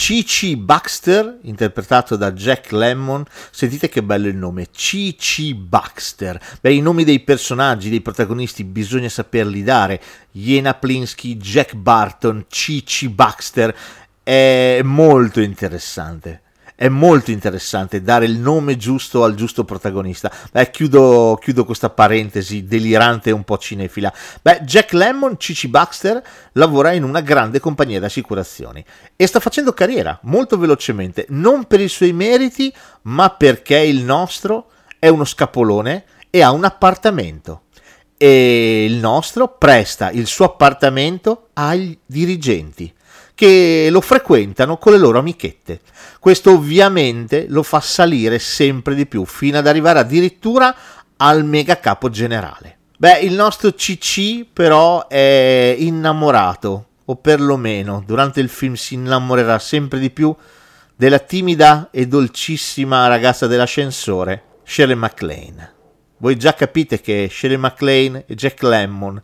Cici Baxter, interpretato da Jack Lemmon. Sentite che bello il nome, Cici Baxter. Beh, i nomi dei personaggi, dei protagonisti, bisogna saperli dare. Jena Plinsky, Jack Barton, Cici Baxter. È molto interessante è molto interessante dare il nome giusto al giusto protagonista. Beh, chiudo, chiudo questa parentesi delirante e un po' cinefila. Beh, Jack Lemmon, Cici Baxter, lavora in una grande compagnia di assicurazioni e sta facendo carriera molto velocemente, non per i suoi meriti, ma perché il nostro è uno scapolone e ha un appartamento. E il nostro presta il suo appartamento ai dirigenti che lo frequentano con le loro amichette. Questo ovviamente lo fa salire sempre di più, fino ad arrivare addirittura al mega capo generale. Beh, il nostro CC però è innamorato, o perlomeno durante il film si innamorerà sempre di più della timida e dolcissima ragazza dell'ascensore, Shirley MacLaine. Voi già capite che Shirley MacLaine e Jack Lemmon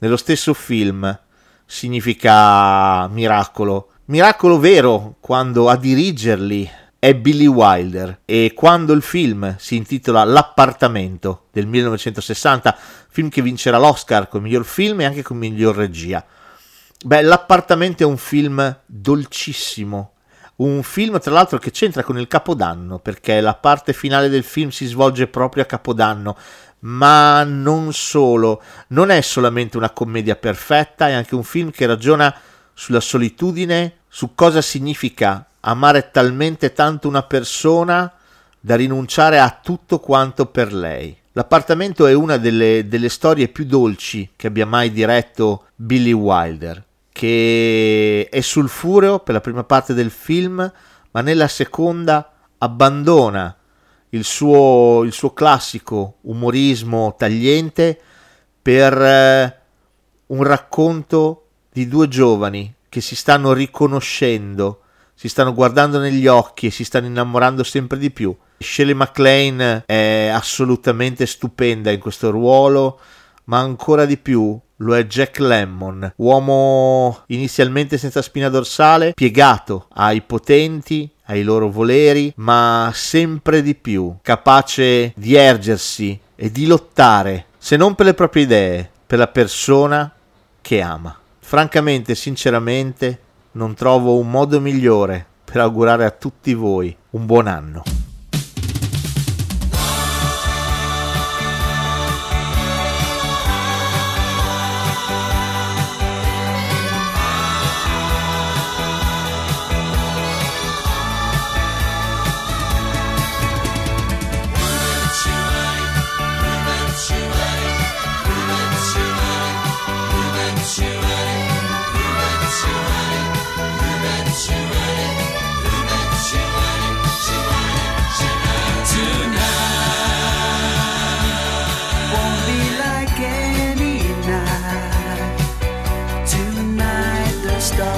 nello stesso film significa miracolo. Miracolo vero quando a dirigerli è Billy Wilder e quando il film si intitola L'appartamento del 1960, film che vincerà l'Oscar come miglior film e anche come miglior regia. Beh, L'appartamento è un film dolcissimo, un film tra l'altro che c'entra con il Capodanno perché la parte finale del film si svolge proprio a Capodanno ma non solo, non è solamente una commedia perfetta, è anche un film che ragiona sulla solitudine, su cosa significa amare talmente tanto una persona da rinunciare a tutto quanto per lei. L'appartamento è una delle, delle storie più dolci che abbia mai diretto Billy Wilder, che è sul fureo per la prima parte del film, ma nella seconda abbandona il suo, il suo classico umorismo tagliente per eh, un racconto di due giovani che si stanno riconoscendo, si stanno guardando negli occhi e si stanno innamorando sempre di più. Shelley MacLaine è assolutamente stupenda in questo ruolo, ma ancora di più lo è Jack Lemmon, uomo inizialmente senza spina dorsale, piegato ai potenti, ai loro voleri, ma sempre di più capace di ergersi e di lottare, se non per le proprie idee, per la persona che ama. Francamente, sinceramente, non trovo un modo migliore per augurare a tutti voi un buon anno.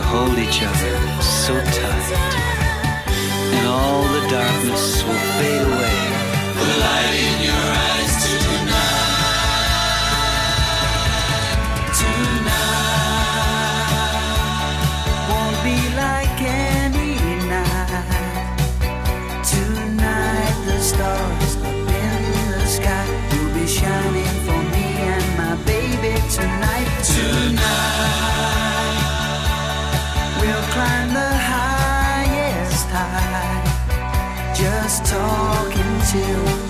to hold each other so tight, and all the darkness will fade. talking to.